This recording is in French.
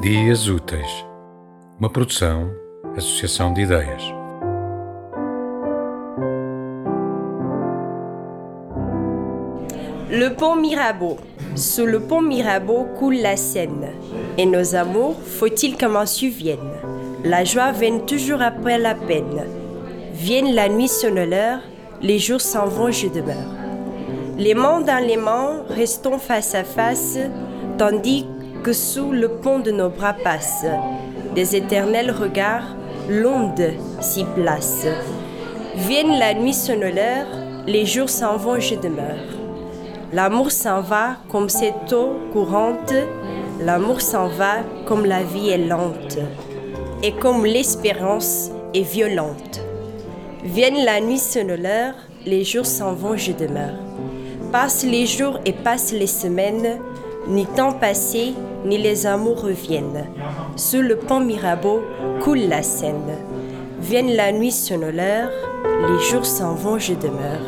Dias Úteis, uma produção, associação de. Le pont Mirabeau. Sous le pont Mirabeau coule la Seine. Et nos amours, faut-il qu'un m'en souvienne La joie vient toujours après la peine. Vienne la nuit sonne l'heure, les jours s'en vont, je demeure. Les mains dans les mains, restons face à face, tandis que sous le pont de nos bras passent des éternels regards, l'onde s'y place. Vienne la nuit sonne l'heure, les jours s'en vont, je demeure. L'amour s'en va comme cette eau courante, l'amour s'en va comme la vie est lente, et comme l'espérance est violente. Vienne la nuit sonne l'heure, les jours s'en vont, je demeure. Passent les jours et passent les semaines, ni temps passé, ni les amours reviennent. Sous le pont Mirabeau coule la Seine. Vienne la nuit sonore, les jours s'en vont, je demeure.